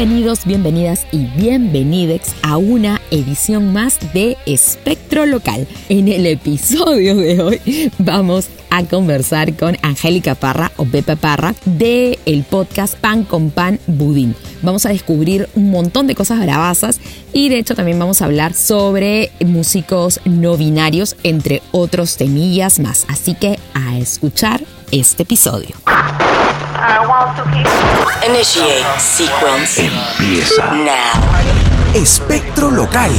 Bienvenidos, bienvenidas y bienvenidex a una edición más de Espectro Local. En el episodio de hoy vamos a conversar con Angélica Parra o Pepe Parra de el podcast Pan con Pan Budín. Vamos a descubrir un montón de cosas bravasas y de hecho también vamos a hablar sobre músicos no binarios entre otros temillas más. Así que a escuchar este episodio. Initiate sequence Empieza now. Espectro Local.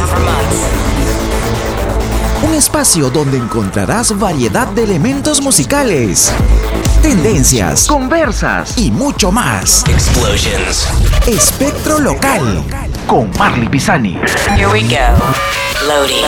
Un espacio donde encontrarás variedad de elementos musicales, tendencias, conversas y mucho más. Explosions. Espectro Local con Marley Pisani. Here we go. Loading.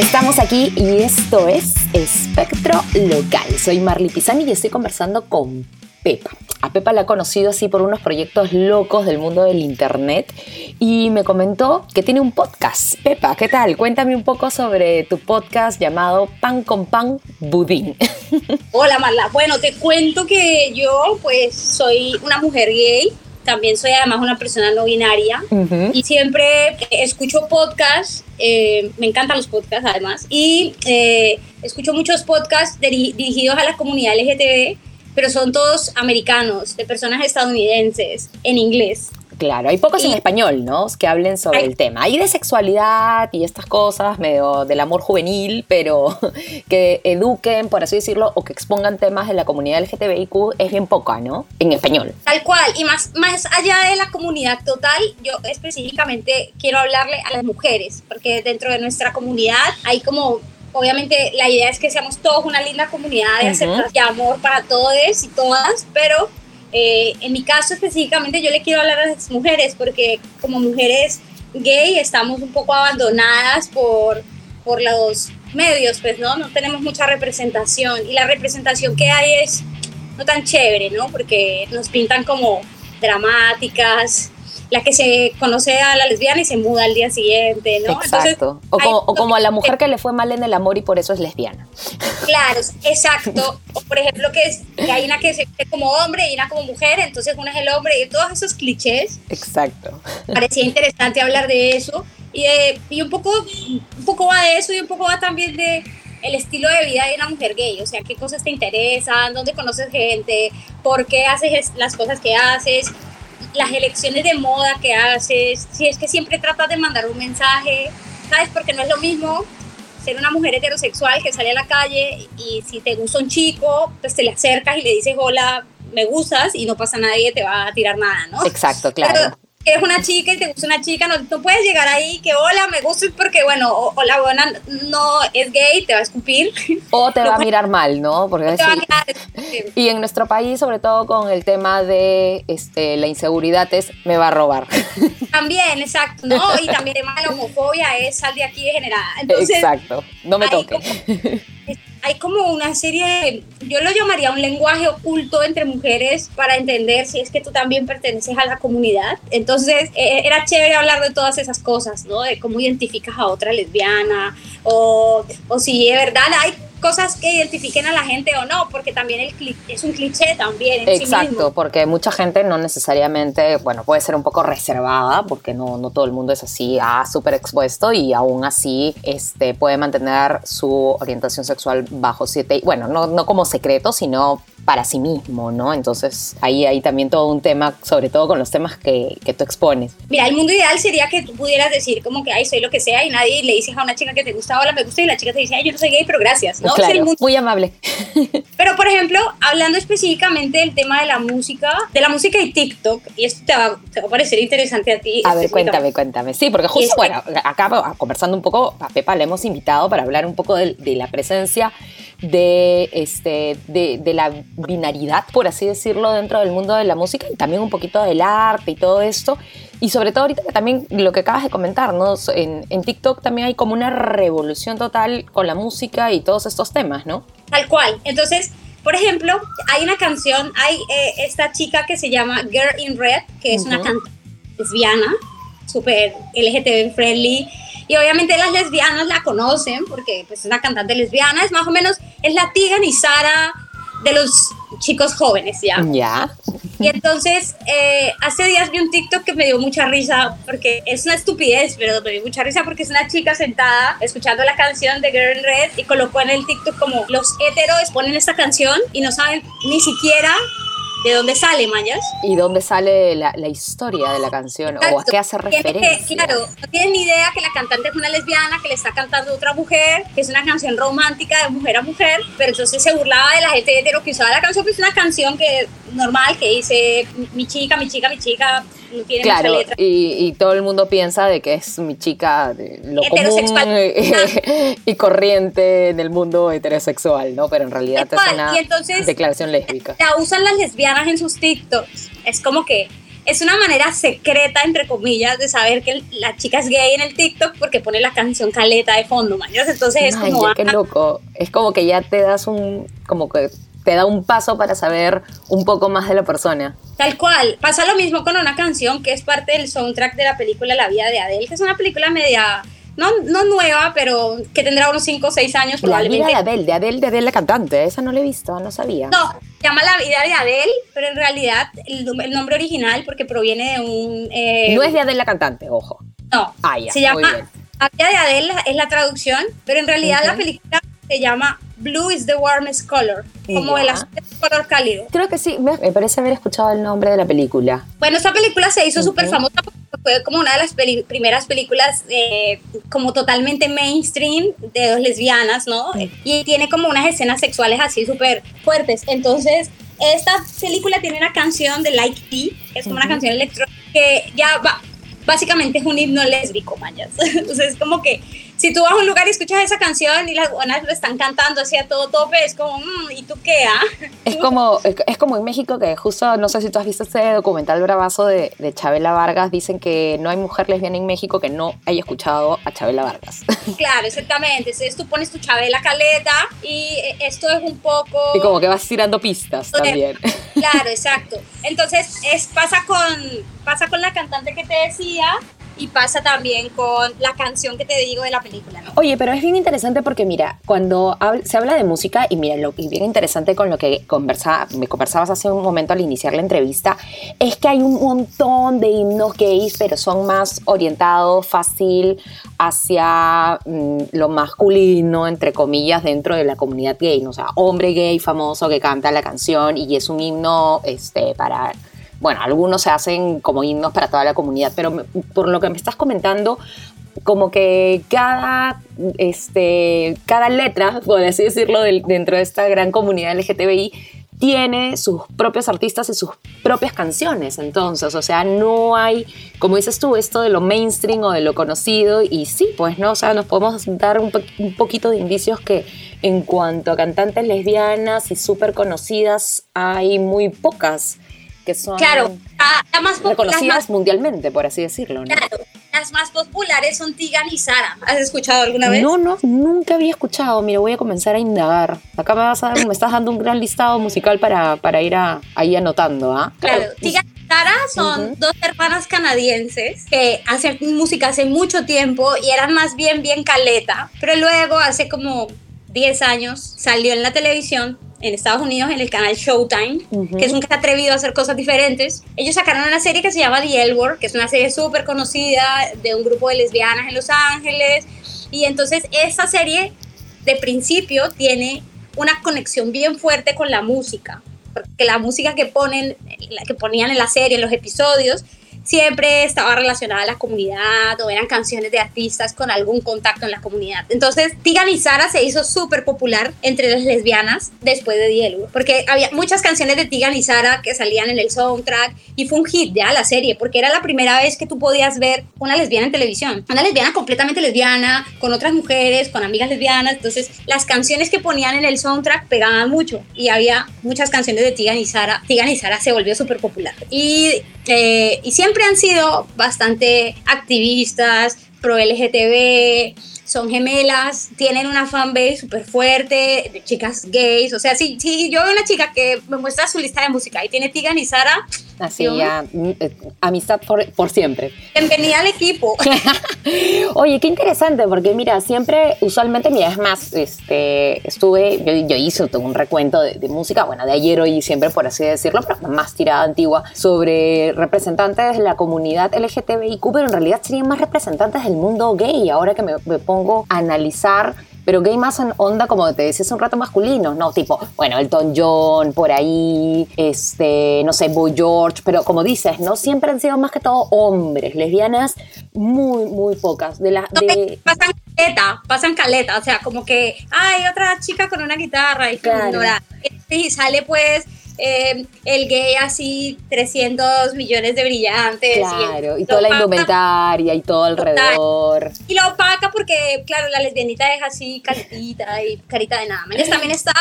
Estamos aquí y esto es Espectro Local. Soy Marley Pisani y estoy conversando con Pepa. A Pepa la he conocido así por unos proyectos locos del mundo del internet y me comentó que tiene un podcast. Pepa, ¿qué tal? Cuéntame un poco sobre tu podcast llamado Pan con Pan Budín. Hola Marla, bueno, te cuento que yo pues soy una mujer gay, también soy además una persona no binaria y siempre escucho podcasts, eh, me encantan los podcasts además, y eh, escucho muchos podcasts diri- dirigidos a la comunidad LGTB, pero son todos americanos, de personas estadounidenses, en inglés. Claro, hay pocos en español, ¿no? Que hablen sobre Hay- el tema. Hay de sexualidad y estas cosas, medio del amor juvenil, pero que eduquen, por así decirlo, o que expongan temas de la comunidad LGTBIQ es bien poca, ¿no? En español. Tal cual, y más, más allá de la comunidad total, yo específicamente quiero hablarle a las mujeres, porque dentro de nuestra comunidad hay como, obviamente la idea es que seamos todos una linda comunidad de aceptación y amor para todos y todas, pero eh, en mi caso específicamente yo le quiero hablar a las mujeres, porque como mujeres gay estamos un poco abandonadas por, por los medios, pues, ¿no? No tenemos mucha representación, y la representación que hay es no tan chévere, ¿no? Porque nos pintan como dramáticas, la que se conoce a la lesbiana y se muda al día siguiente, ¿no? Exacto. o, hay- como, o como a la mujer que le fue mal en el amor y por eso es lesbiana. Claro, exacto. O por ejemplo, que, es, que hay una que se ve como hombre y una como mujer, entonces una es el hombre y todos esos clichés. Exacto. Parecía interesante hablar de eso. Y, de- y un, poco, un poco va de eso y un poco va también de el estilo de vida de una mujer gay, o sea, qué cosas te interesan, dónde conoces gente, por qué haces es- las cosas que haces, las elecciones de moda que haces, si es que siempre tratas de mandar un mensaje, ¿sabes? Porque no es lo mismo ser una mujer heterosexual que sale a la calle y si te gusta un chico, pues te le acercas y le dices hola, me gustas y no pasa nadie, te va a tirar nada, ¿no? Exacto, claro. Pero que eres una chica y te gusta una chica, no, no puedes llegar ahí que hola, me gustas porque, bueno, o, o la buena no es gay, te va a escupir. O te va a mirar mal, ¿no? Porque sí. Y en nuestro país, sobre todo con el tema de este, la inseguridad, es me va a robar. También, exacto, ¿no? Y también el tema de la homofobia es sal de aquí degenerada. Entonces, Exacto. No me hay toque. como- hay como una serie, de- yo lo llamaría un lenguaje oculto entre mujeres para entender si es que tú también perteneces a la comunidad. Entonces, eh, era chévere hablar de todas esas cosas, ¿no? De cómo identificas a otra lesbiana o, o si de verdad hay cosas que identifiquen a la gente o no, porque también el es un cliché también en sí Exacto, mismo. porque mucha gente no necesariamente, bueno, puede ser un poco reservada, porque no, no todo el mundo es así, ah, súper expuesto y aún así este, puede mantener su orientación sexual bajo siete, bueno, no, no como secreto, sino para sí mismo, ¿no? Entonces ahí hay también todo un tema, sobre todo con los temas que, que tú expones. Mira, el mundo ideal sería que tú pudieras decir como que, ay, soy lo que sea y nadie le dices a una chica que te gusta, hola, me gusta y la chica te dice, ay, yo no soy gay, pero gracias, ¿no? Claro, mundo muy amable. Pero, por ejemplo, hablando específicamente del tema de la música, de la música y TikTok, y esto te va, te va a parecer interesante a ti. A ver, cuéntame, cuéntame. Sí, porque justo, bueno, acá ah, conversando un poco, a Pepa le hemos invitado para hablar un poco de, de la presencia de, este, de, de la binaridad, por así decirlo, dentro del mundo de la música y también un poquito del arte y todo esto. Y sobre todo ahorita que también lo que acabas de comentar, ¿no? En, en TikTok también hay como una revolución total con la música y todos estos temas, ¿no? Tal cual. Entonces, por ejemplo, hay una canción, hay eh, esta chica que se llama Girl in Red, que es una Ujú. cantante lesbiana, súper LGTB friendly. Y obviamente las lesbianas la conocen porque pues, es una cantante lesbiana, es más o menos, es la Tigan y Sara de los chicos jóvenes, ¿ya? Ya. Y entonces, eh, hace días vi un TikTok que me dio mucha risa, porque es una estupidez, pero me dio mucha risa porque es una chica sentada escuchando la canción de Girl in Red y colocó en el TikTok como los héteros ponen esta canción y no saben ni siquiera de dónde sale, Mayas. ¿Y dónde sale la, la historia de la canción? ¿O a Exacto. qué hace Tiene que- referencia? claro, no tienen ni idea que la cantante es una lesbiana, que le está cantando a otra mujer, que es una canción romántica de mujer a mujer, pero entonces se burlaba de la gente hetero que usaba la canción, que es una canción que normal, que dice mi chica, mi chica, mi chica, no tiene mucha Claro, letra. y, y todo el mundo piensa de que es mi chica de lo común Heterosexual. y corriente en el mundo heterosexual, ¿no? Pero en realidad es cual, una y entonces- declaración lésbica. la usan las lesbianas en sus TikToks. Es como que es una manera secreta, entre comillas, de saber que la chica es gay en el TikTok porque pone la canción caleta de fondo, mañas. Entonces es Ay, como. ya, qué ah, loco. Es como que ya te das un, como que te da un paso para saber un poco más de la persona. Tal cual. Pasa lo mismo con una canción que es parte del soundtrack de la película La vida de Adele, que es una película media. No, no nueva, pero que tendrá unos 5 o 6 años La vida probablemente. de Adele, de Adele, de Adele la cantante, esa no la he visto, no sabía. No, se llama La vida de Adele, pero en realidad el, el nombre original, porque proviene de un. eh, No es de Adele la cantante, ojo. No, Ah, ya, se llama. La vida de Adele es la traducción, pero en realidad la película se llama Blue is the warmest color, como Ya. el azul es el color cálido. Creo que sí, me, me parece haber escuchado el nombre de la película. Bueno, esta película se hizo súper Ujú. famosa porque fue como una de las peli- primeras películas eh, como totalmente mainstream de dos lesbianas, ¿no? Y tiene como unas escenas sexuales así súper fuertes. Entonces, esta película tiene una canción de Like Tea, que es como una canción electrónica que ya va, básicamente es un himno lésbico, mayas. Entonces, es como que si tú vas a un lugar y escuchas esa canción y las buenas lo están cantando así a todo tope, es como, "Mm, ¿y tú qué, ah? Es como, es, es como en México que justo, no sé si tú has visto este documental bravazo de, de Chabela Vargas, dicen que no hay mujer lesbiana en México que no haya escuchado a Chabela Vargas. Claro, exactamente. Entonces tú pones tu Chabela Caleta y eh, esto es un poco... y como que vas tirando pistas también. Claro, exacto. Entonces es, pasa, con, pasa con la cantante que te decía y pasa también con la canción que te digo de la película. ¿no? Oye, pero es bien interesante porque mira, cuando se habla de música, y mira, lo que es bien interesante con lo que conversa, me conversabas hace un momento al iniciar la entrevista, es que hay un montón de himnos gays, pero son más orientados fácil hacia mm, lo masculino, entre comillas, dentro de la comunidad gay, ¿no? o sea, hombre gay famoso que canta la canción y es un himno este, para bueno, algunos se hacen como himnos para toda la comunidad, pero por lo que me estás comentando, como que cada, este, cada letra, por así decirlo, dentro de esta gran comunidad LGTBI, tiene sus propios artistas y sus propias canciones. Entonces, o sea, no hay, como dices tú, esto de lo mainstream o de lo conocido. Y sí, pues no, o sea, nos podemos dar un, un poquito de indicios que en cuanto a cantantes lesbianas y súper conocidas, hay muy pocas que son Claro, la, la más pop- las reconocidas más, mundialmente, por así decirlo. ¿no? claro, las más populares son Tigan y Sara. ¿Has escuchado alguna vez? No, no, nunca había escuchado. Mira, voy a comenzar a indagar. Acá me, vas a me estás dando un gran listado musical para, para ir a, ahí anotando, ¿ah? Claro, Tigan y Sara son Ujú. dos hermanas canadienses que hacen música hace mucho tiempo y eran más bien bien caleta, pero luego hace como 10 años salió en la televisión en Estados Unidos en el canal Showtime, que es un que atrevido a hacer cosas diferentes. Ellos sacaron una serie que se llama The L Word, que es una serie súper conocida de un grupo de lesbianas en Los Ángeles. Y entonces esa serie de principio tiene una conexión bien fuerte con la música, porque la música que ponen, que ponían en la serie, en los episodios, siempre estaba relacionada a la comunidad o eran canciones de artistas con algún contacto en la comunidad. Entonces, Tigan y Sara se hizo súper popular entre las lesbianas después de Dielo, porque había muchas canciones de Tigan y Sara que salían en el soundtrack y fue un hit ya la serie, porque era la primera vez que tú podías ver una lesbiana en televisión, una lesbiana completamente lesbiana, con otras mujeres, con amigas lesbianas, entonces las canciones que ponían en el soundtrack pegaban mucho y había muchas canciones de Tigan y Sara, Tigan y Sara se volvió súper popular. Y, eh, y siempre han sido bastante activistas, pro LGTB, son gemelas, tienen una fanbase súper fuerte, chicas gays, o sea, si, si yo veo una chica que me muestra su lista de música y tiene Tigan y Sara, Así ¿Sí, ya, eh, amistad por, por siempre. Bienvenida al equipo. Oye, qué interesante, porque mira, siempre, usualmente, mira, es más, este, estuve, yo, yo hice todo un recuento de, de música, bueno, de ayer, hoy siempre, por así decirlo, pero más tirada antigua, sobre representantes de la comunidad LGTBIQ, pero en realidad serían más representantes del mundo gay, ahora que me, me pongo a analizar pero gay más en onda, como te decía hace un rato, masculinos, ¿no? Tipo, bueno, Elton John, por ahí, este, no sé, Boy George, pero como dices, ¿no? Siempre han sido más que todo hombres, lesbianas, muy, muy pocas. De la, de... Pasan caleta, pasan caleta, o sea, como que hay otra chica con una guitarra y Claro. ignora. Y sale pues eh, el gay así 300 millones de brillantes. Claro, y lo toda la indumentaria y todo alrededor. Y lo opaca porque, claro, la lesbianita es así, caretita y carita de nada. También está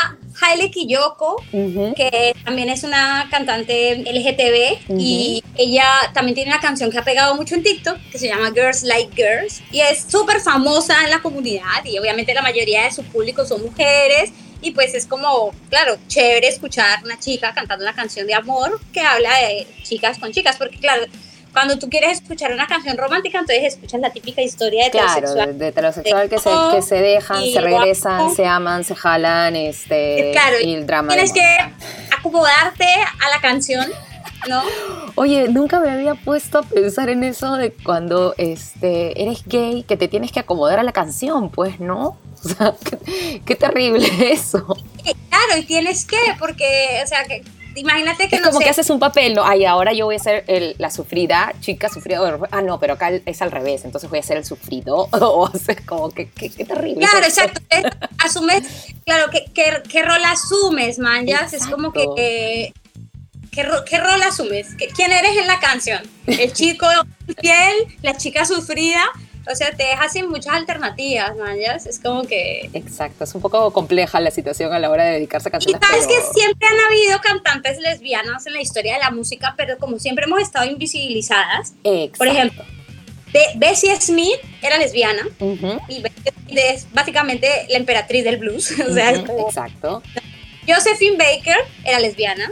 Hailey Kiyoko, Ujú. que también es una cantante LGTB y ella también tiene una canción que ha pegado mucho en TikTok que se llama Girls Like Girls y es súper famosa en la comunidad y obviamente la mayoría de su público son mujeres y pues es como, claro, chévere escuchar una chica cantando una canción de amor que habla de chicas con chicas porque claro, cuando tú quieres escuchar una canción romántica entonces escuchas la típica historia de Claro, heterosexual. de, de heterosexual que se, que se dejan, se regresan, guapo. se aman, se jalan, este, Claro, y el drama. Tienes que acomodarte a la canción, ¿no? Oye, nunca me había puesto a pensar en eso de cuando este, eres gay, que te tienes que acomodar a la canción, pues, ¿no? O sea, qué, qué terrible eso. Y Claro, y tienes que, porque, o sea, que imagínate que Es no como sé, que haces un papel, ¿no? Ay, ahora yo voy a ser el- la sufrida, chica sufrida. Ah, no, pero acá es al revés, entonces voy a ser el sufrido. O hacer como que, qué, qué terrible. Claro, exacto. Asumes, claro, ¿qué, qué, qué rol asumes, man? Ya es como que, que- ¿qué, ro- qué rol asumes? ¿Qué- ¿Quién eres en la canción? ¿El chico fiel? ¿La chica sufrida? O sea, te deja sin muchas alternativas, man. Ya es como que... Exacto, es un poco compleja la situación a la hora de dedicarse a Y canciones. sabes que pero- siempre han habido cantantes lesbianas en la historia de la música, pero como siempre hemos estado invisibilizadas. Exacto. Por ejemplo, Be- Bessie Smith era lesbiana Ujú, y Bessie Smith es básicamente la emperatriz del blues. O sea, como- Exacto. Josephine Baker era lesbiana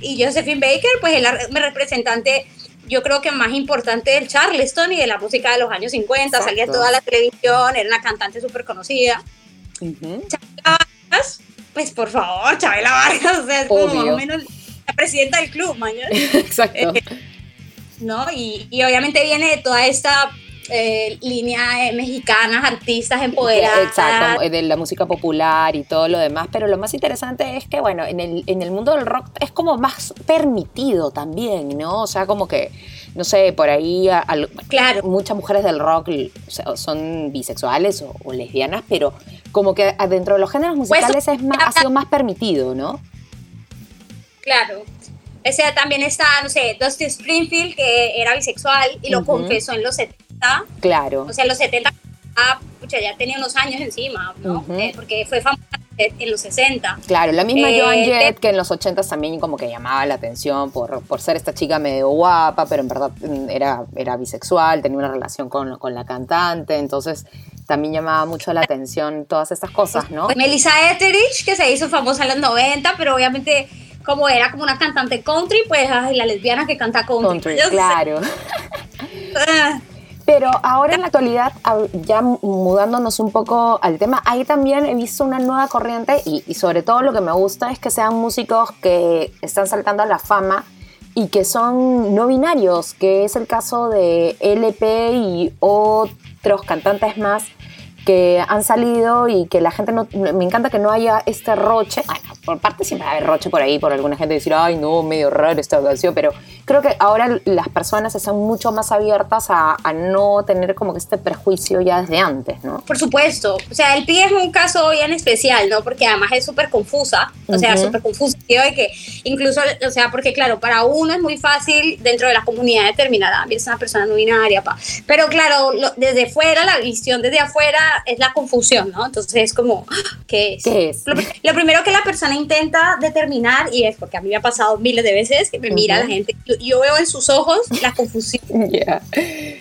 y Josephine Baker pues es la re- representante yo creo que más importante del Charleston y de la música de los años 50, salía en Exacto. toda la televisión, era una cantante súper conocida. Ujú. Chabela Vargas, pues por favor, Chabela Vargas, o sea, es como más o menos la presidenta del club, mañana. Exacto. ¿no? Y, y obviamente viene de toda esta eh, línea de mexicanas, artistas empoderadas. Exacto, de la música popular y todo lo demás, pero lo más interesante es que, bueno, en el, en el mundo del rock es como más permitido también, ¿no? O sea, como que, no sé, por ahí a- al- Claro. muchas mujeres del rock o sea, son bisexuales o, o lesbianas, pero como que dentro de los géneros Pues, musicales es más, ha sido más permitido, ¿no? Claro. O sea, también está, no sé, Dusty Springfield, que era bisexual y lo confesó en los 70. Claro. O sea, los 70, ah, pucha, ya tenía unos años encima, ¿no? Eh, porque fue famosa en los 60. Claro, la misma Eh, Joan Jett que en los 80 también como que llamaba la atención por, por ser esta chica medio guapa, pero en verdad mm, era, era bisexual, tenía una relación con, con la cantante, entonces también llamaba mucho la atención todas estas cosas, ¿no? Pues Melissa Etheridge, que se hizo famosa en los 90, pero obviamente como era como una cantante country, pues ay, la lesbiana que canta country. Country, claro. Ah, Pero ahora en la actualidad, a- ya mudándonos un poco al tema, ahí también he visto una nueva corriente y, y sobre todo lo que me gusta es que sean músicos que están saltando a la fama y que son no binarios, que es el caso de LP y otros cantantes más que han salido y que la gente no, me encanta que no haya este roche, bueno, por parte siempre va a haber roche por ahí, por alguna gente decir, ay no, medio raro esta canción, pero creo que ahora las personas están mucho más abiertas a, a no tener como que este prejuicio ya desde antes, ¿no? Por supuesto. O sea, el PI es un caso bien especial, ¿no? Porque además es súper confusa. O sea, Ujú. súper confusa. De que incluso, o sea, porque claro, para uno es muy fácil dentro de la comunidad determinar, ah, es una persona no binaria, pa. Pero claro, lo- desde fuera, la visión desde afuera es la confusión, ¿no? Entonces es como, ¿qué es? ¿Qué es? Lo, lo primero que la persona intenta determinar, y es porque a mí me ha pasado miles de veces, que me mira la gente, yo, yo veo en sus ojos la confusión. Ya.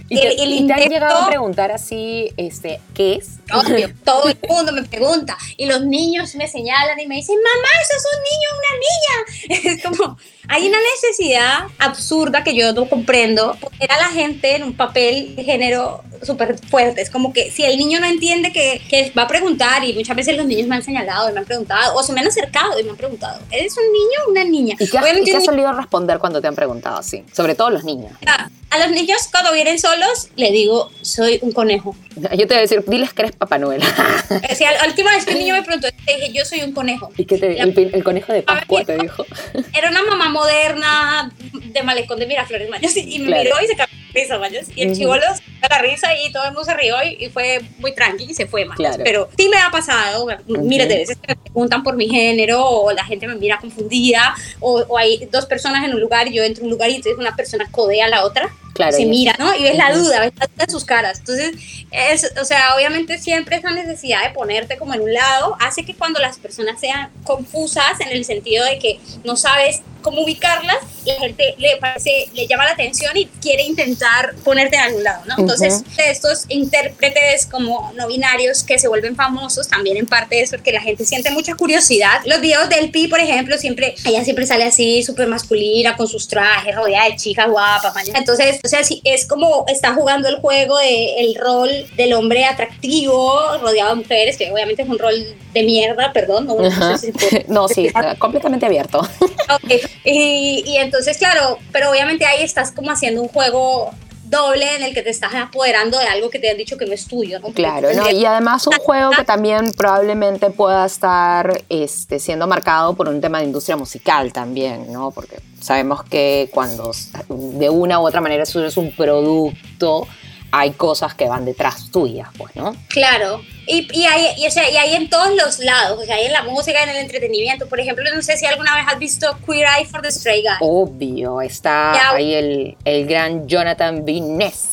¿Y, te, El- y te han intento- llegado a preguntar así, este, ¿qué es? Obvio, todo el mundo me pregunta y los niños me señalan y me dicen, mamá, eso es un niño, una niña. Es como, hay una necesidad absurda que yo no comprendo. Era la gente en un papel de género súper fuerte. Es como que si el niño no entiende que, que va a preguntar y muchas veces los niños me han señalado y me han preguntado o se me han acercado y me han preguntado, ¿eres un niño o una niña? ¿Y qué has, y qué has solido responder cuando te han preguntado así? Sobre todo los niños. niño- a los niños cuando vienen solos le digo, soy un conejo. Yo te voy a decir, diles que eres Papá Noel. O sea, la última vez que un niño me preguntó, le dije, yo soy un conejo. ¿Y qué te, el, pin- el conejo de Pascua te dijo? era una mamá moderna de malecón de Miraflores y, me Claro. miró y se cagó risa Mayos y el chivolo se la risa y todo el mundo se rió y, fue muy tranqui y se fue Mayos. Claro. pero sí me ha pasado miles de veces que me preguntan por mi género o la gente me mira confundida o, o hay dos personas en un lugar y yo entro a un lugar y entonces una persona codea a la otra Claro. se mira, ¿no? Y ves la duda, ves la duda en sus caras. Entonces, es, o sea, obviamente siempre esa necesidad de ponerte como en un lado hace que cuando las personas sean confusas en el sentido de que no sabes cómo ubicarlas, la gente le parece, le llama la atención y quiere intentar ponerte en algún lado, ¿no? Entonces, estos intérpretes como no binarios que se vuelven famosos también en parte es porque la gente siente mucha curiosidad. Los videos del Pi, por ejemplo, siempre, ella siempre sale así, súper masculina, con sus trajes, rodeada de chicas guapas. maña. Entonces, o sea, sí, es como está jugando el juego de el rol del hombre atractivo, rodeado de mujeres, que obviamente es un rol de mierda, perdón. No, no Ajá. sé si No, sí, completamente abierto. Ok, Y, y entonces, claro, pero obviamente ahí estás como haciendo un juego doble en el que te estás apoderando de algo que te han dicho que no es tuyo, ¿no? Claro, ¿no? Y además un juego que también probablemente pueda estar este, siendo marcado por un tema de industria musical también, ¿no? Porque sabemos que cuando de una u otra manera eso es un producto, hay cosas que van detrás tuyas, pues, ¿no? Claro. Y, y, hay, y, o sea, y hay en todos los lados, o sea, hay en la música, en el entretenimiento. Por ejemplo, no sé si alguna vez has visto Queer Eye for the Stray Guy. Obvio, está Ya. ahí el, el gran Jonathan B. Ness.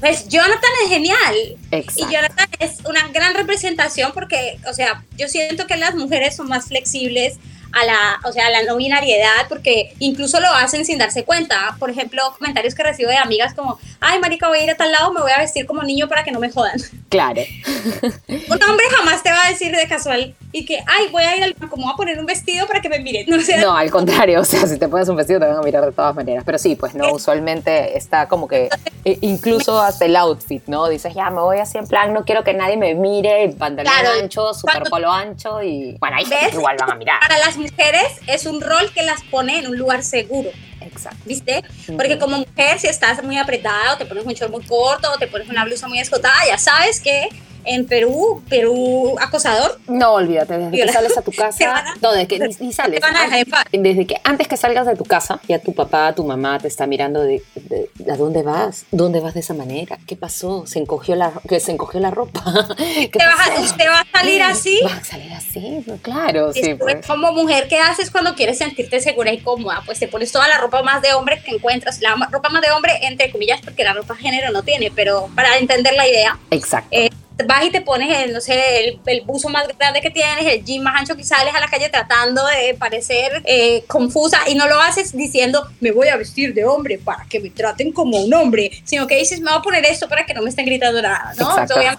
Pues Jonathan es genial. Exacto. Y Jonathan es una gran representación porque, o sea, yo siento que las mujeres son más flexibles a la, o sea, a la no binariedad porque incluso lo hacen sin darse cuenta. Por ejemplo, comentarios que recibo de amigas como, ay, marica, voy a ir a tal lado, me voy a vestir como niño para que no me jodan. Claro. Un hombre jamás te va a decir de casual y que, ay, voy a ir al banco, me voy a poner un vestido para que me miren. No, o sea, No, al contrario, o sea, si te pones un vestido te van a mirar de todas maneras. Pero sí, pues no, usualmente está como que, e- incluso hasta el outfit, ¿no? Dices, ya, me voy así en plan, no quiero que nadie me mire, pantalón Claro, ancho, super polo ancho y... Bueno, ahí ¿Ves? igual van a mirar. Para las mujeres es un rol que las pone en un lugar seguro. Exacto. ¿Viste? Porque como mujer, si estás muy apretada o te pones un short muy corto o te pones una blusa muy escotada, ya sabes que en Perú, Perú acosador, No, olvídate, desde que sales a tu casa, a- no, desde que ni, ni sales. van a dejar. Desde que antes que salgas de tu casa, ya tu papá, tu mamá te está mirando de, de- ¿a dónde vas? ¿Dónde vas de esa manera? ¿Qué pasó? Se encogió la, que se encogió la ropa. ¿Qué ¿Te vas a-? ¿Usted va a salir así? Va a salir así, claro, sí, pues. como mujer, ¿qué haces cuando quieres sentirte segura y cómoda? Pues te pones toda la ropa más de hombre que encuentras, la ropa más de hombre, entre comillas, porque la ropa género no tiene, pero para entender la idea, Exacto. eh, vas y te pones, el, no sé, el, el buzo más grande que tienes, el jean más ancho que sales a la calle tratando de parecer eh, confusa y no lo haces diciendo, me voy a vestir de hombre para que me traten como un hombre, sino que dices, me voy a poner esto para que no me estén gritando nada, ¿no?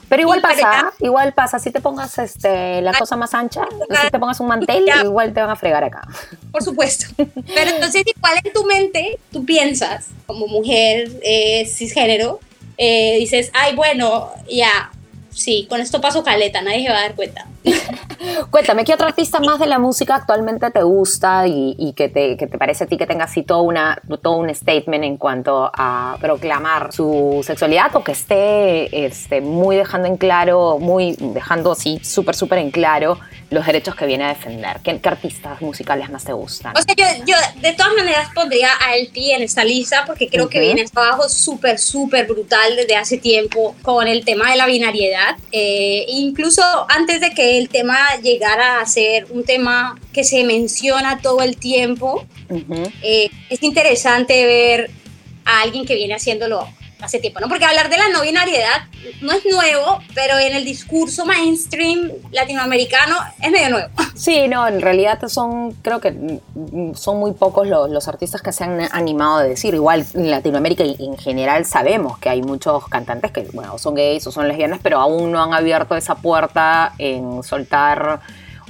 Pero igual pasa, igual pasa, si te pongas este, la cosa más ancha, si te pongas un mantel, Ya. igual te van a fregar acá. por supuesto. Pero entonces igual en tu mente tú piensas, como mujer eh, cisgénero, eh, dices, ay, bueno, ya, sí, con esto paso caleta, nadie se va a dar cuenta. Cuéntame, ¿qué otra artista más de la música actualmente te gusta y, y que, te, que te parece a ti que tenga así todo, una, todo un statement en cuanto a proclamar su sexualidad o que esté este, muy dejando en claro, muy dejando así súper, súper en claro los derechos que viene a defender? ¿Qué, qué artistas musicales más te gustan? O sea, yo, yo de todas maneras pondría a LP en esta lista porque creo que Ujú. viene abajo súper, súper brutal desde hace tiempo con el tema de la binariedad. Eh, incluso antes de que el tema llegara a ser un tema que se menciona todo el tiempo, eh, es interesante ver a alguien que viene haciéndolo hace tiempo, ¿no? Porque hablar de la no binariedad no es nuevo, pero en el discurso mainstream latinoamericano es medio nuevo. Sí, no, en realidad son, creo que son muy pocos los, los artistas que se han animado a decir. Igual en Latinoamérica y en general sabemos que hay muchos cantantes que, bueno, son gays o son lesbianas, pero aún no han abierto esa puerta en soltar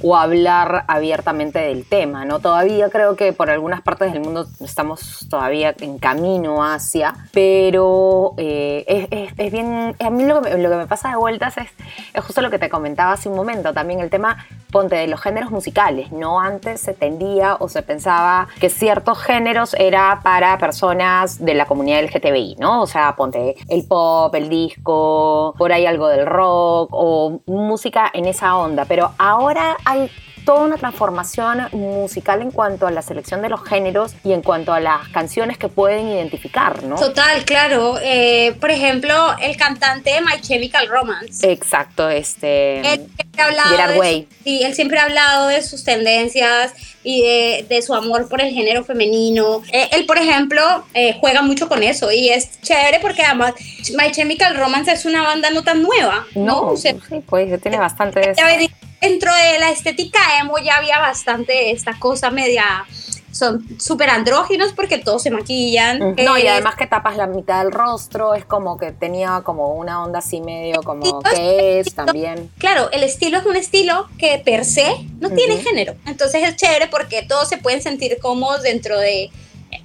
o hablar abiertamente del tema, ¿no? Todavía creo que por algunas partes del mundo estamos todavía en camino hacia, pero eh, es, es- bien, a mí lo que, me, lo que me pasa de vueltas es, es justo lo que te comentaba hace un momento, también el tema, ponte, de los géneros musicales, ¿no? Antes se tendía o se pensaba que ciertos géneros era para personas de la comunidad LGTBI, ¿no? O sea, ponte el pop, el disco, por ahí algo del rock o música en esa onda, pero ahora hay toda una transformación musical en cuanto a la selección de los géneros y en cuanto a las canciones que pueden identificar, ¿no? Total, claro. Eh, por ejemplo, el cantante de My Chemical Romance. Exacto, este... Él siempre ha hablado de su- Way. sí, él siempre ha hablado de sus tendencias y de, de su amor por el género femenino. Eh, él, por ejemplo, eh, juega mucho con eso y es chévere porque además My Chemical Romance es una banda no tan nueva, ¿no? No, O sea, sí, pues tiene bastante... ya ven, dentro de la estética emo ya había bastante esta cosa media son súper andróginos porque todos se maquillan. No, y Eh, además que tapas la mitad del rostro, es como que tenía como una onda así medio como que es también. Claro, el estilo es un estilo que per se no tiene género. Entonces es chévere porque todos se pueden sentir cómodos dentro de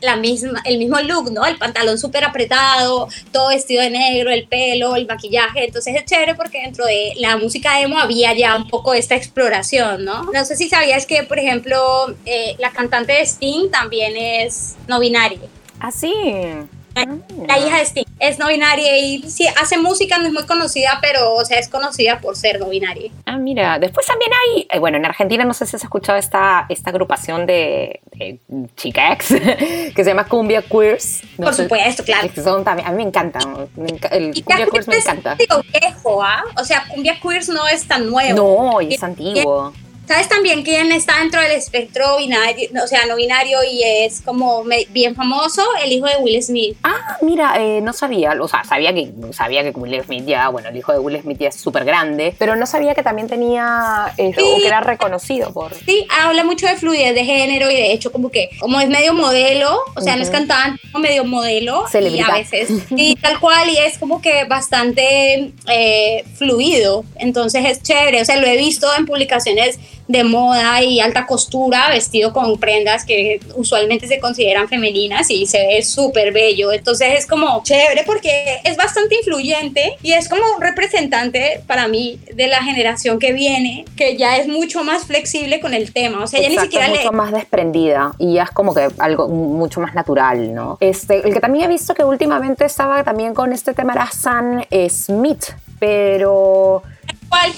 la misma, el mismo look, ¿no? El pantalón súper apretado, todo vestido de negro, el pelo, el maquillaje. Entonces es chévere porque dentro de la música emo había ya un poco esta exploración, ¿no? No sé si sabías que, por ejemplo, eh, la cantante de Sting también es no binaria. Ah, sí. La hija de Sting es no binaria y sí, hace música, no es muy conocida, pero o sea, es conocida por ser no binaria. Ah, mira, después también hay, eh, bueno, en Argentina no sé si has escuchado esta, esta agrupación de, de chicas que se llama Cumbia Queers. No Por sé, supuesto, claro. que son también, a mí me encantan, me el Y Cumbia Queers me es encanta. digo, viejo, ¿ah? O sea, Cumbia Queers no es tan nuevo. No, y Y- es antiguo. ¿Sabes también quién está dentro del espectro binario, o sea, no binario y es como bien famoso? El hijo de Will Smith. Ah, mira, eh, no sabía, o sea, sabía que, sabía que Will Smith ya, bueno, el hijo de Will Smith ya es súper grande, pero no sabía que también tenía, eh, Sí. o que era reconocido por... Sí, habla mucho de fluidez de género y de hecho como que como es medio modelo, o sea, no es cantante, como medio modelo Celebridad. y a veces sí, tal cual y es como que bastante eh, fluido, entonces es chévere, o sea, lo he visto en publicaciones de moda y alta costura, vestido con prendas que usualmente se consideran femeninas y se ve súper bello, entonces es como chévere porque es bastante influyente y es como un representante para mí de la generación que viene, que ya es mucho más flexible con el tema, o sea, ya ni siquiera es le... mucho más desprendida y ya es como que algo mucho más natural, ¿no? Este, el que también he visto que últimamente estaba también con este tema era Sam Smith, pero ¿Cuál,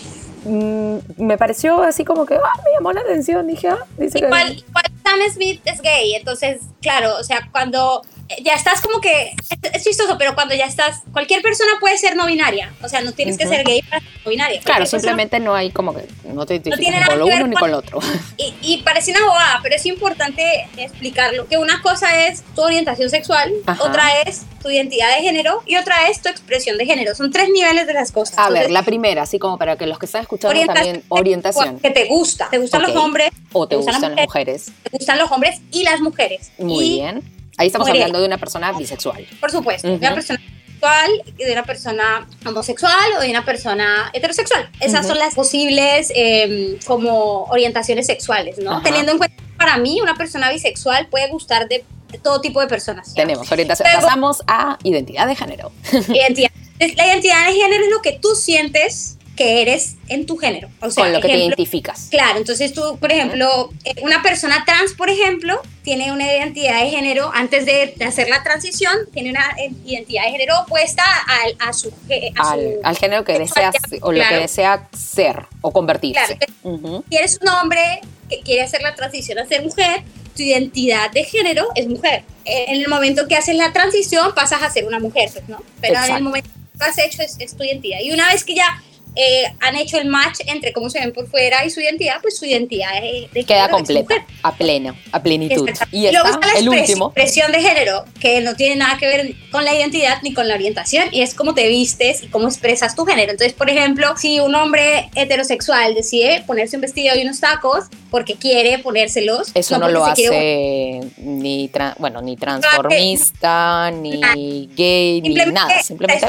mm, me pareció así como que ah, me llamó la atención, dije, ah, dice que cuál, cuál Sam Smith es gay? Entonces, claro, o sea, cuando ya estás como que, es, chistoso, pero cuando ya estás, cualquier persona puede ser no binaria, o sea, no tienes que ser gay para ser no binaria. Claro, persona- simplemente no hay como que no te tiene identificas nada con lo uno ni con- lo otro. Y, y parece una bobada, pero es importante explicarlo, que una cosa es tu orientación sexual, Ajá. otra es tu identidad de género y otra es tu expresión de género. Son tres niveles de las cosas. A ver, la primera, así como para que los que están escuchando orientación, también, orientación. Que te gusta. Te gustan los hombres. O te gustan las mujeres. Te gustan los hombres y las mujeres. Muy Y, bien. Ahí estamos bien. hablando de una persona bisexual. Por supuesto, de Ujú. una persona sexual, de una persona homosexual o de una persona heterosexual. Esas son las posibles eh, como orientaciones sexuales, ¿no? Ajá. Teniendo en cuenta que para mí una persona bisexual puede gustar de, de todo tipo de personas. Tenemos orientación. Luego- Pasamos a identidad de género. Identidad. La identidad de género es lo que tú sientes que eres en tu género. O sea, con lo que te identificas. Claro, entonces tú, por ejemplo, eh, una persona trans, por ejemplo, tiene una identidad de género, antes de hacer la transición, tiene una eh, identidad de género opuesta al, a su... a Al, su- al género que desea o lo que desea ser o convertirse. Claro. Ujú. Si eres un hombre que quiere hacer la transición a ser mujer, tu identidad de género es mujer. En el momento que haces la transición pasas a ser una mujer, pues, ¿no? Pero en Exacto. el momento que has hecho es, es tu identidad. Y una vez que ya eh, han hecho el match entre cómo se ven por fuera y su identidad, pues su identidad de, de Queda es completa, a pleno, a plenitud. Exacto. Y luego está la el último. expresión de género, que no tiene nada que ver con la identidad ni con la orientación, y es cómo te vistes y cómo expresas tu género. Entonces, por ejemplo, si un hombre heterosexual decide ponerse un vestido y unos tacos porque quiere ponérselos, Eso no, lo quiere hace ni, bueno, ni transformista, ni gay, ni nada. Simplemente.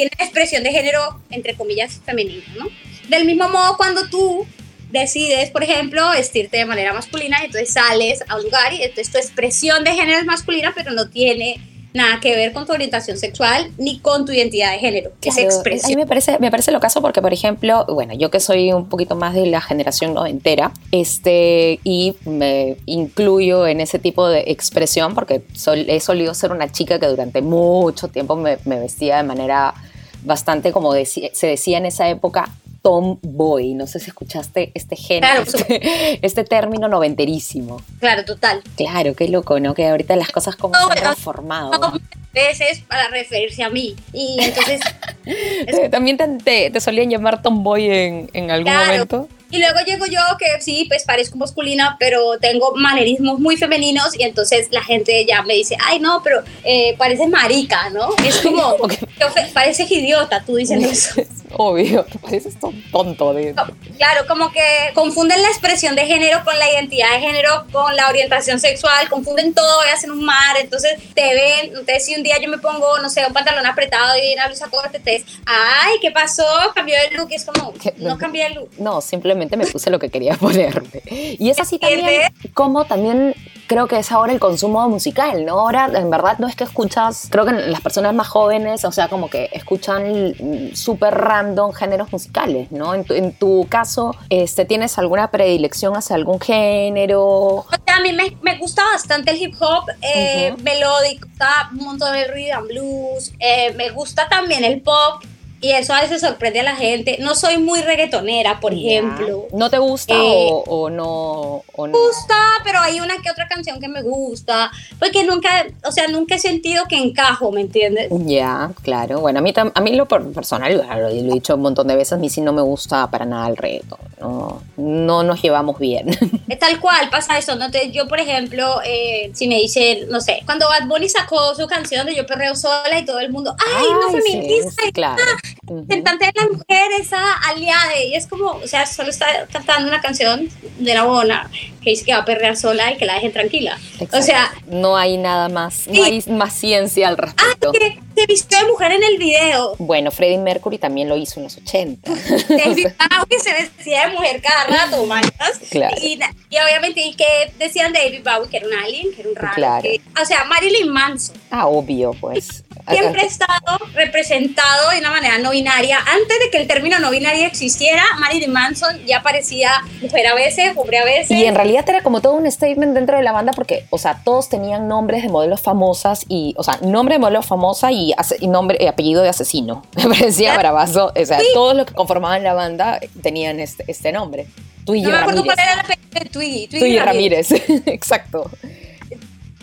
Expres- es- tiene una expresión de género, entre comillas, femenina, ¿no? Del mismo modo, cuando tú decides, por ejemplo, vestirte de manera masculina, entonces sales a un lugar y entonces tu expresión de género es masculina, pero no tiene nada que ver con tu orientación sexual ni con tu identidad de género, que es Claro, A mí expresión. me parece, me parece lo caso porque, por ejemplo, bueno, yo que soy un poquito más de la generación noventera, este, y me incluyo en ese tipo de expresión porque sol- he solido ser una chica que durante mucho tiempo me, me vestía de manera bastante, como deci- se decía en esa época, tomboy. No sé si escuchaste este género, Claro, este, este término noventerísimo. Claro, total. Claro, qué loco, ¿no? Que ahorita las cosas como No, se han transformado. No, veces para referirse a mí. Y entonces También te, te- te solían llamar tomboy en, en algún Claro. momento. Y luego llego yo que sí, pues parezco masculina, pero tengo manerismos muy femeninos y entonces la gente ya me dice, ay no, pero eh, pareces marica, ¿no? Es como, pareces idiota, tú dices eso. Obvio, te pareces ton- tonto. De... Claro, como que confunden la expresión de género con la identidad de género, con la orientación sexual, confunden todo y hacen un mar, entonces te ven, entonces si un día yo me pongo, no sé, un pantalón apretado y una blusa corta, te ves, ay, ¿qué pasó? Cambió de look, y es como, ¿Qué? no cambié de look. No, simplemente me puse lo que quería ponerme. Y es así también como también creo que es ahora el consumo musical, ¿no? Ahora, en verdad, no es que escuchas, creo que las personas más jóvenes, o sea, como que escuchan súper random géneros musicales, ¿no? En tu, en tu caso, este, ¿tienes alguna predilección hacia algún género? O sea, a mí me, me gusta bastante el hip hop eh, Ujú. melódico, está un montón de rhythm blues, eh, me gusta también el pop y eso a veces sorprende a la gente. No soy muy reggaetonera, por ejemplo. ¿No te gusta Eh, o, o no? O no? Gusta, pero hay una que otra canción que me gusta, porque nunca, o sea, nunca he sentido que encajo, ¿me entiendes? Ya, claro. Bueno, a mí, tam- a mí lo personal, lo he dicho un montón de veces, a mí sí no me gusta para nada el reggaetón. No, no nos llevamos bien. Es tal cual pasa eso, ¿no? Entonces, yo, por ejemplo, eh, si me dicen, no sé, cuando Bad Bunny sacó su canción de Yo Perreo Sola y todo el mundo, ¡ay, no Ay, sí, feminista! sí, claro. Representante de las mujeres, esa aliada, y es como, o sea, solo está cantando una canción de la bona que dice que va a perrear sola y que la dejen tranquila. O Exacto. sea, no hay nada más, no hay más ciencia al respecto. que se vistió de mujer en el video. Bueno, Freddie Mercury también lo hizo en los 80. David Bowie se vestía de mujer cada rato, mañas. Claro. Y, y obviamente, y que decían David Bowie que era un alien, que era un raro. Claro. que- o sea, Marilyn Manson Ah, obvio, pues. Siempre ha estado representado de una manera no binaria. Antes de que el término no binario existiera, Marilyn Manson ya parecía mujer a veces, hombre a veces. Y en realidad era como todo un statement dentro de la banda porque, o sea, todos tenían nombres de modelos famosas y, o sea, nombre de modelo famosa y, y nombre y apellido de asesino. Me parecía bravazo. O sea, todos los que conformaban la banda tenían este, este nombre. Twiggy no me acuerdo Ramírez. cuál era el apellido de Twiggy. Twiggy, Twiggy Ramírez. Ramírez, exacto.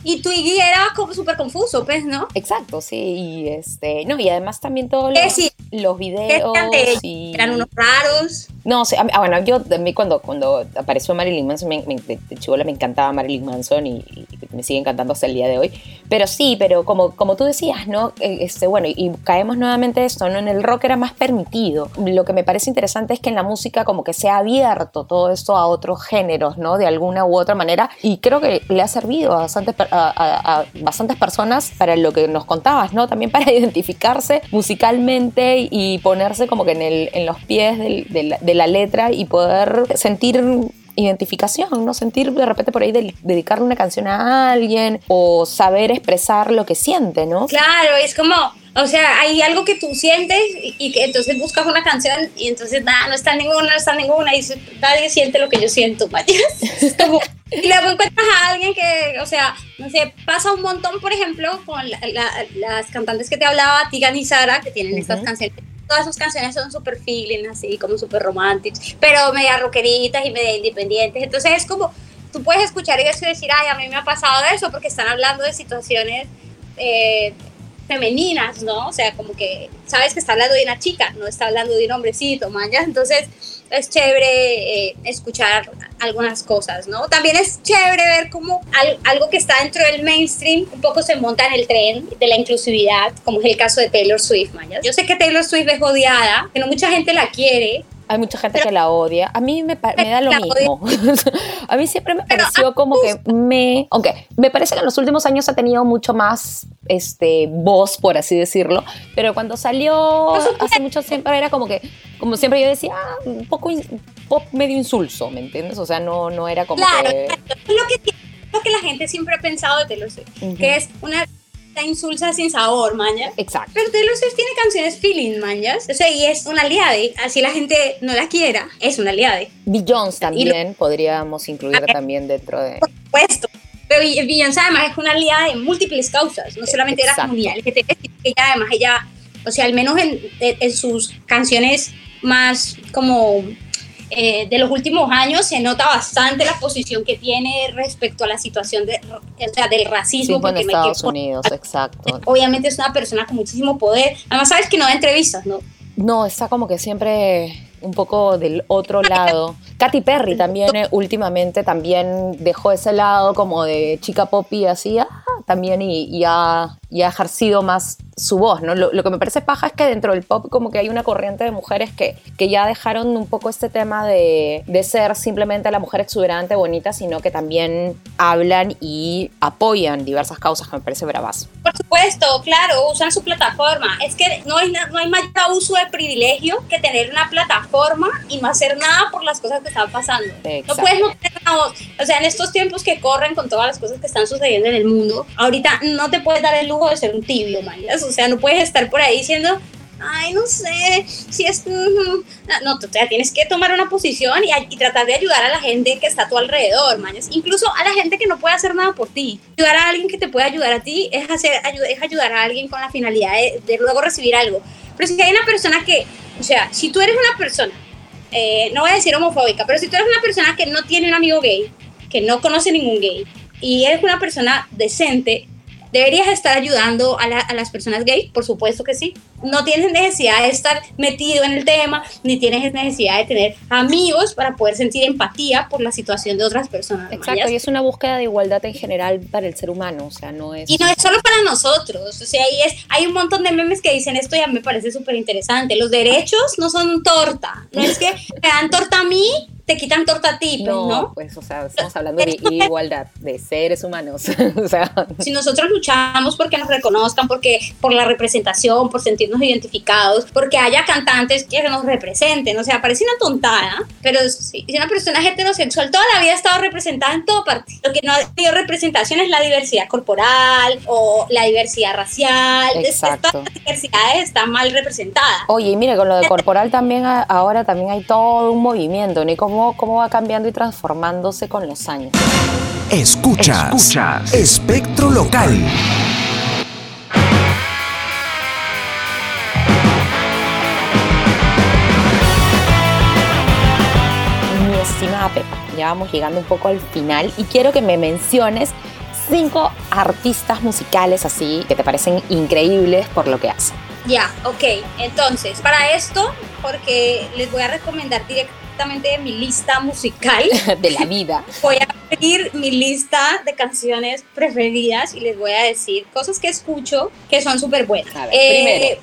Y Twiggy era como súper confuso, pues, ¿no? Exacto, sí. Y este, no, y además también todos ¿Qué los, sí? los ¿Qué videos. eran y- Eran unos raros. No, sí, ah, bueno, yo a mí cuando, cuando apareció Marilyn Manson, me, me- de, de chibola me encantaba Marilyn Manson y, y me sigue encantando hasta el día de hoy. Pero sí, pero como, como tú decías, ¿no? Eh, Este, bueno, y caemos nuevamente esto, ¿no? En el rock era más permitido. Lo que me parece interesante es que en la música como que se ha abierto todo esto a otros géneros, ¿no? De alguna u otra manera. Y creo que le ha servido a bastantes, a, bastantes personas para lo que nos contabas, ¿no? También para identificarse musicalmente y ponerse como que en, el, en los pies de, la, de la letra y poder sentir identificación, ¿no? Sentir de repente por ahí del- dedicarle una canción a alguien o saber expresar lo que siente, ¿no? Claro, es como, o sea, hay algo que tú sientes y, y que entonces buscas una canción y entonces nada, no está ninguna, no está ninguna y nadie siente lo que yo siento, como- y luego encuentras a alguien que, o sea, no sé, pasa un montón, por ejemplo, con la- la- las cantantes que te hablaba, Tigan y Sara, que tienen estas canciones. Todas sus canciones son súper feeling, así como súper románticas, pero media rockeritas y media independientes. Entonces es como, tú puedes escuchar eso y decir, ay, a mí me ha pasado eso, porque están hablando de situaciones eh, femeninas, ¿no? O sea, como que sabes que está hablando de una chica, no está hablando de un hombrecito, man, ¿ya? Entonces es chévere eh, escuchar algunas cosas, ¿no? También es chévere ver cómo al- algo que está dentro del mainstream un poco se monta en el tren de la inclusividad, como es el caso de Taylor Swift, man, ¿ya? Yo sé que Taylor Swift es odiada, que no mucha gente la quiere, Hay mucha gente que la odia. A mí me, me da lo mismo. a mí siempre me Pero, pareció como que me... Aunque me parece que en los últimos años ha tenido mucho más este, voz, por así decirlo. Pero cuando salió hace mucho tiempo era como que, como siempre yo decía, ah, un poco in- pop medio insulso, ¿me entiendes? O sea, no, no era como Claro, que... lo que, lo que la gente siempre ha pensado de Taylor Swift, Ujú. que es una insulsa sin sabor, maña. Exacto. Pero Taylor Swift tiene canciones feeling, mañas. O sea, y es una aliade. Así la gente no la quiera, es una aliade. Beyoncé también podríamos incluir también dentro de... Por supuesto. Pero Be- Beyoncé además es una aliada de múltiples causas, no solamente de la Exacto. comunidad LGTB, sino que ella además, ella, o sea, al menos en, en- en sus canciones más como eh, de los últimos años se nota bastante la posición que tiene respecto a la situación de, o sea, del racismo. Sí, en hay que Estados Unidos, exacto. Obviamente es una persona con muchísimo poder. Además, sabes que no da entrevistas, ¿no? No, está como que siempre un poco del otro lado. Katy Perry también eh, últimamente también dejó ese lado como de chica pop y así, ah, también y, y ha, ejercido más su voz, ¿no? Lo, que me parece paja es que dentro del pop como que hay una corriente de mujeres que, que ya dejaron un poco este tema de, de ser simplemente la mujer exuberante, bonita, sino que también hablan y apoyan diversas causas que me parece bravas. Por supuesto, claro, usan su plataforma. Es que no hay, no hay mayor abuso de privilegio que tener una plataforma y no hacer nada por las cosas que están pasando. Exacto. No puedes no tener una voz. O sea, en estos tiempos que corren con todas las cosas que están sucediendo en el mundo, ahorita no te puedes dar el lujo de ser un tibio, mañas. O sea, no puedes estar por ahí diciendo, ay, no sé, si es... ujú". No, o sea, tienes que tomar una posición y, y tratar de ayudar a la gente que está a tu alrededor, mañas. Incluso a la gente que no puede hacer nada por ti. Ayudar a alguien que te puede ayudar a ti es, hacer, es ayudar a alguien con la finalidad de, de luego recibir algo. Pero si hay una persona que, o sea, si tú eres una persona, eh, no voy a decir homofóbica, pero si tú eres una persona que no tiene un amigo gay, que no conoce ningún gay, y eres una persona decente, ¿deberías estar ayudando a, a las personas gays? Por supuesto que sí. No tienes necesidad de estar metido en el tema, ni tienes necesidad de tener amigos para poder sentir empatía por la situación de otras personas. Exacto, y es una búsqueda de igualdad en general para el ser humano, o sea, no es... Y no es solo para nosotros, o sea, ahí es, hay un montón de memes que dicen esto y a mí me parece súper interesante. Los derechos no son torta, no es que me dan torta a mí, te quitan torta a ti, pues, No, ¿no? pues, o sea, estamos hablando de igualdad, de seres humanos. o sea, Si nosotros luchamos porque nos reconozcan, porque por la representación, por sentirnos identificados, porque haya cantantes que nos representen, o sea, parece una tontada, pero si, una persona heterosexual toda la vida ha estado representada en toda parte. Lo que no ha tenido representación es la diversidad corporal o la diversidad racial. Exacto. Todas las diversidades están mal representadas. Oye, y mire, con lo de corporal también a- ahora también hay todo un movimiento, ¿no? Y cómo, cómo va cambiando y transformándose con los años. Escuchas. Escuchas. Espectro local. Estimada Pepa, ya vamos llegando un poco al final y quiero que me menciones cinco artistas musicales así que te parecen increíbles por lo que hacen. Ya, ok. Entonces, para esto, porque les voy a recomendar directamente de mi lista musical. de la vida. voy a abrir mi lista de canciones preferidas y les voy a decir cosas que escucho que son súper buenas. A ver, Eh,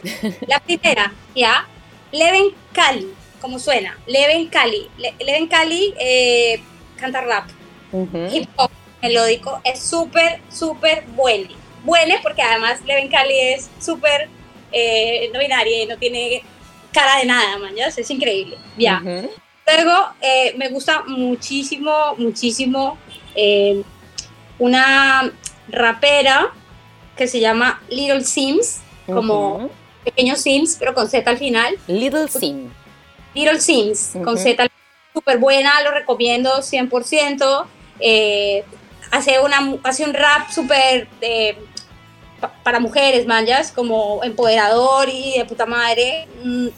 La primera, ya, Leven Cali, como suena, Leven Cali. Le- Leven Cali eh, canta rap, hip hop melódico, es súper, súper bueno. Bueno porque además Leven Cali es súper eh, no binaria y no tiene cara de nada, man, ¿ya? es increíble. Ya. Luego, eh, me gusta muchísimo, muchísimo eh, una rapera que se llama Little Sims, como Ujú. pequeños Sims, pero con Z al final. Little Sim. Little Sims, con. Z súper buena, lo recomiendo 100%. Eh, hace, una, hace un rap súper eh, pa- para mujeres, manjas, como empoderador y de puta madre. Mm,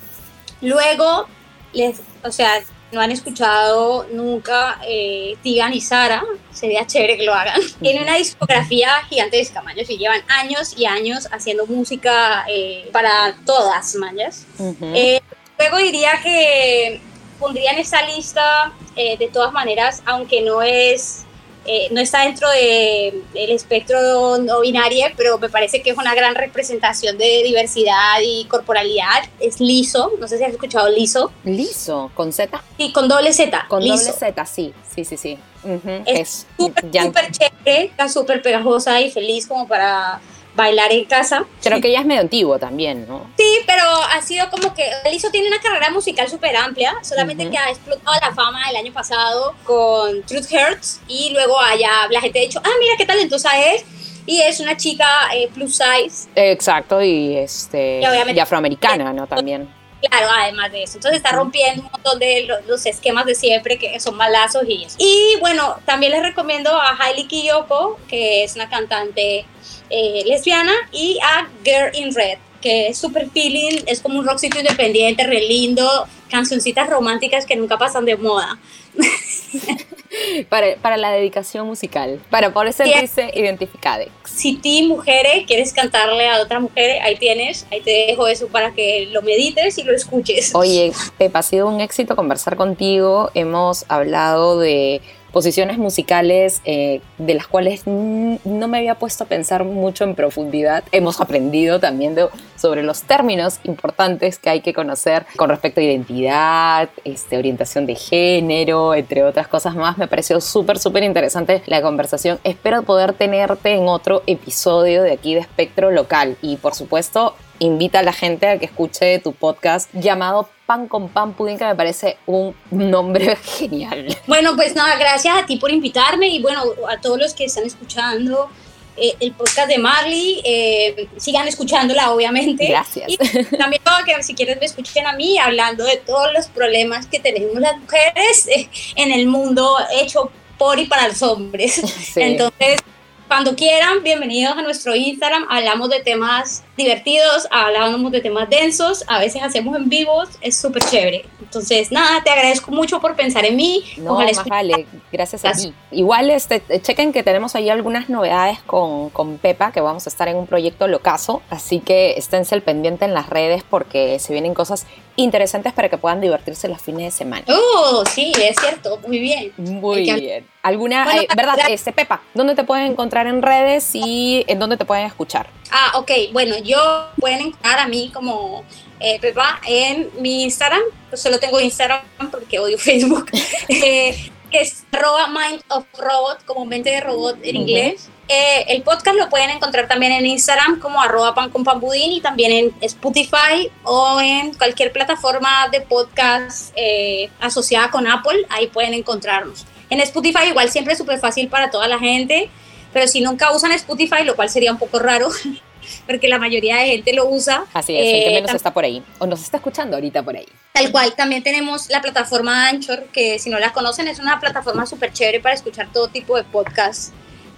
Luego, les, o sea, no han escuchado nunca eh, Tigan y Sara, sería chévere que lo hagan. Tiene una discografía gigantesca, mañas, y llevan años y años haciendo música eh, para todas, mañas. Eh, luego diría que pondría en esta lista, eh, de todas maneras, aunque no es eh, no está dentro del el espectro no binario, pero me parece que es una gran representación de diversidad y corporalidad. Es liso, no sé si has escuchado liso. Liso, con Z. Sí, con doble Z. Con liso. doble Z, sí, sí, sí, sí. Ujú, Es súper, ya- súper chévere, está súper pegajosa y feliz como para bailar en casa. Creo que ya es medio antiguo también, ¿no? Sí, pero ha sido como que Lizo tiene una carrera musical súper amplia, solamente que ha explotado la fama el año pasado con Truth Hurts y luego allá la gente ha dicho, ah, mira qué talentosa es. Y es una chica eh, plus size, Exacto, y este Y y afroamericana, ¿no? También. Claro, además de eso. Entonces está rompiendo un montón de lo- los, esquemas de siempre que son malazos y eso. Y bueno, también les recomiendo a Hailey Kiyoko, que es una cantante eh, lesbiana, y a Girl in Red, que es super feeling, es como un rockcito independiente, re lindo, cancioncitas románticas que nunca pasan de moda. Para, para la dedicación musical, para poder sentirse identificada. Si ti, mujeres, quieres cantarle a otra mujer, ahí tienes, ahí te dejo eso para que lo medites y lo escuches. Oye, Pepa, ha sido un éxito conversar contigo. Hemos hablado de posiciones musicales eh, de las cuales no me había puesto a pensar mucho en profundidad. Hemos aprendido también sobre los términos importantes que hay que conocer con respecto a identidad, este, orientación de género, entre otras cosas más. Me pareció súper, súper interesante la conversación. Espero poder tenerte en otro episodio de aquí de Espectro Local. Y por supuesto, invita a la gente a que escuche tu podcast llamado Pan con Pan Pudín, que me parece un nombre genial. Bueno, pues nada, gracias a ti por invitarme y bueno, a todos los que están escuchando eh, el podcast de Marley, eh, sigan escuchándola, obviamente. Gracias. Y también que si quieren me escuchen a mí hablando de todos los problemas que tenemos las mujeres eh, en el mundo hecho por y para los hombres. Sí. Entonces, cuando quieran, bienvenidos a nuestro Instagram. Hablamos de temas divertidos, hablamos de temas densos, a veces hacemos en vivos, es súper chévere. Entonces, nada, te agradezco mucho por pensar en mí. No, Ojalá más vale, gracias a ti. Igual, este, chequen que tenemos ahí algunas novedades con, con Pepa, que vamos a estar en un proyecto locazo, así que esténse al pendiente en las redes porque se vienen cosas interesantes para que puedan divertirse los fines de semana. Oh, sí, es cierto, muy bien. Muy que- bien. ¿Alguna, Bueno, eh, verdad, gra- este, Pepa, dónde te pueden encontrar en redes y en dónde te pueden escuchar? Ah, ok, bueno, yo pueden encontrar a mí como eh, Pepa en mi Instagram, pues solo tengo Instagram porque odio Facebook, eh, que es arroba mind of robot, como mente de robot en inglés. Eh, el podcast lo pueden encontrar también en Instagram como arroba pan con pan budín y también en Spotify o en cualquier plataforma de podcast eh, asociada con Apple, ahí pueden encontrarnos. En Spotify igual siempre es súper fácil para toda la gente, pero si nunca usan Spotify, lo cual sería un poco raro, porque la mayoría de gente lo usa. Así es, el que eh, menos tam- está por ahí, o nos está escuchando ahorita por ahí. Tal cual, también tenemos la plataforma Anchor, que si no la conocen es una plataforma súper chévere para escuchar todo tipo de podcasts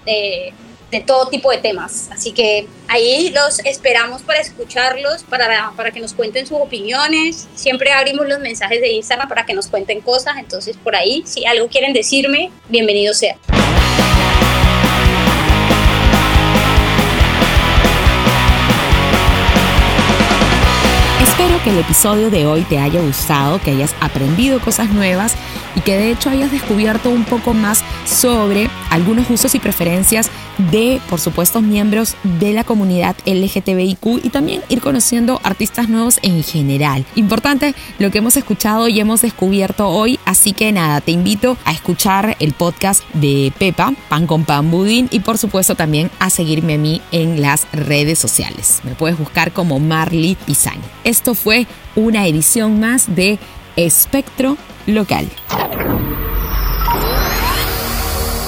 de, de todo tipo de temas. Así que ahí los esperamos para escucharlos, para, para que nos cuenten sus opiniones. Siempre abrimos los mensajes de Instagram para que nos cuenten cosas, entonces por ahí, si algo quieren decirme, bienvenido sea. Que el episodio de hoy te haya gustado, que hayas aprendido cosas nuevas y que de hecho hayas descubierto un poco más sobre algunos usos y preferencias de, por supuesto, miembros de la comunidad LGTBIQ y también ir conociendo artistas nuevos en general. Importante lo que hemos escuchado y hemos descubierto hoy, así que nada, te invito a escuchar el podcast de Pepa, Pan con Pan Budín y por supuesto también a seguirme a mí en las redes sociales. Me puedes buscar como Marley Pisani. Esto fue una edición más de Espectro Local.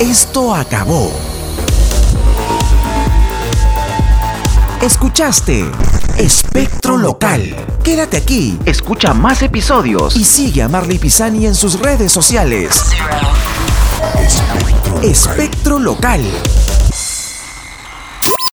Esto acabó. Escuchaste Espectro Local. Quédate aquí, escucha más episodios y sigue a Marley Pisani en sus redes sociales. Espectro Local.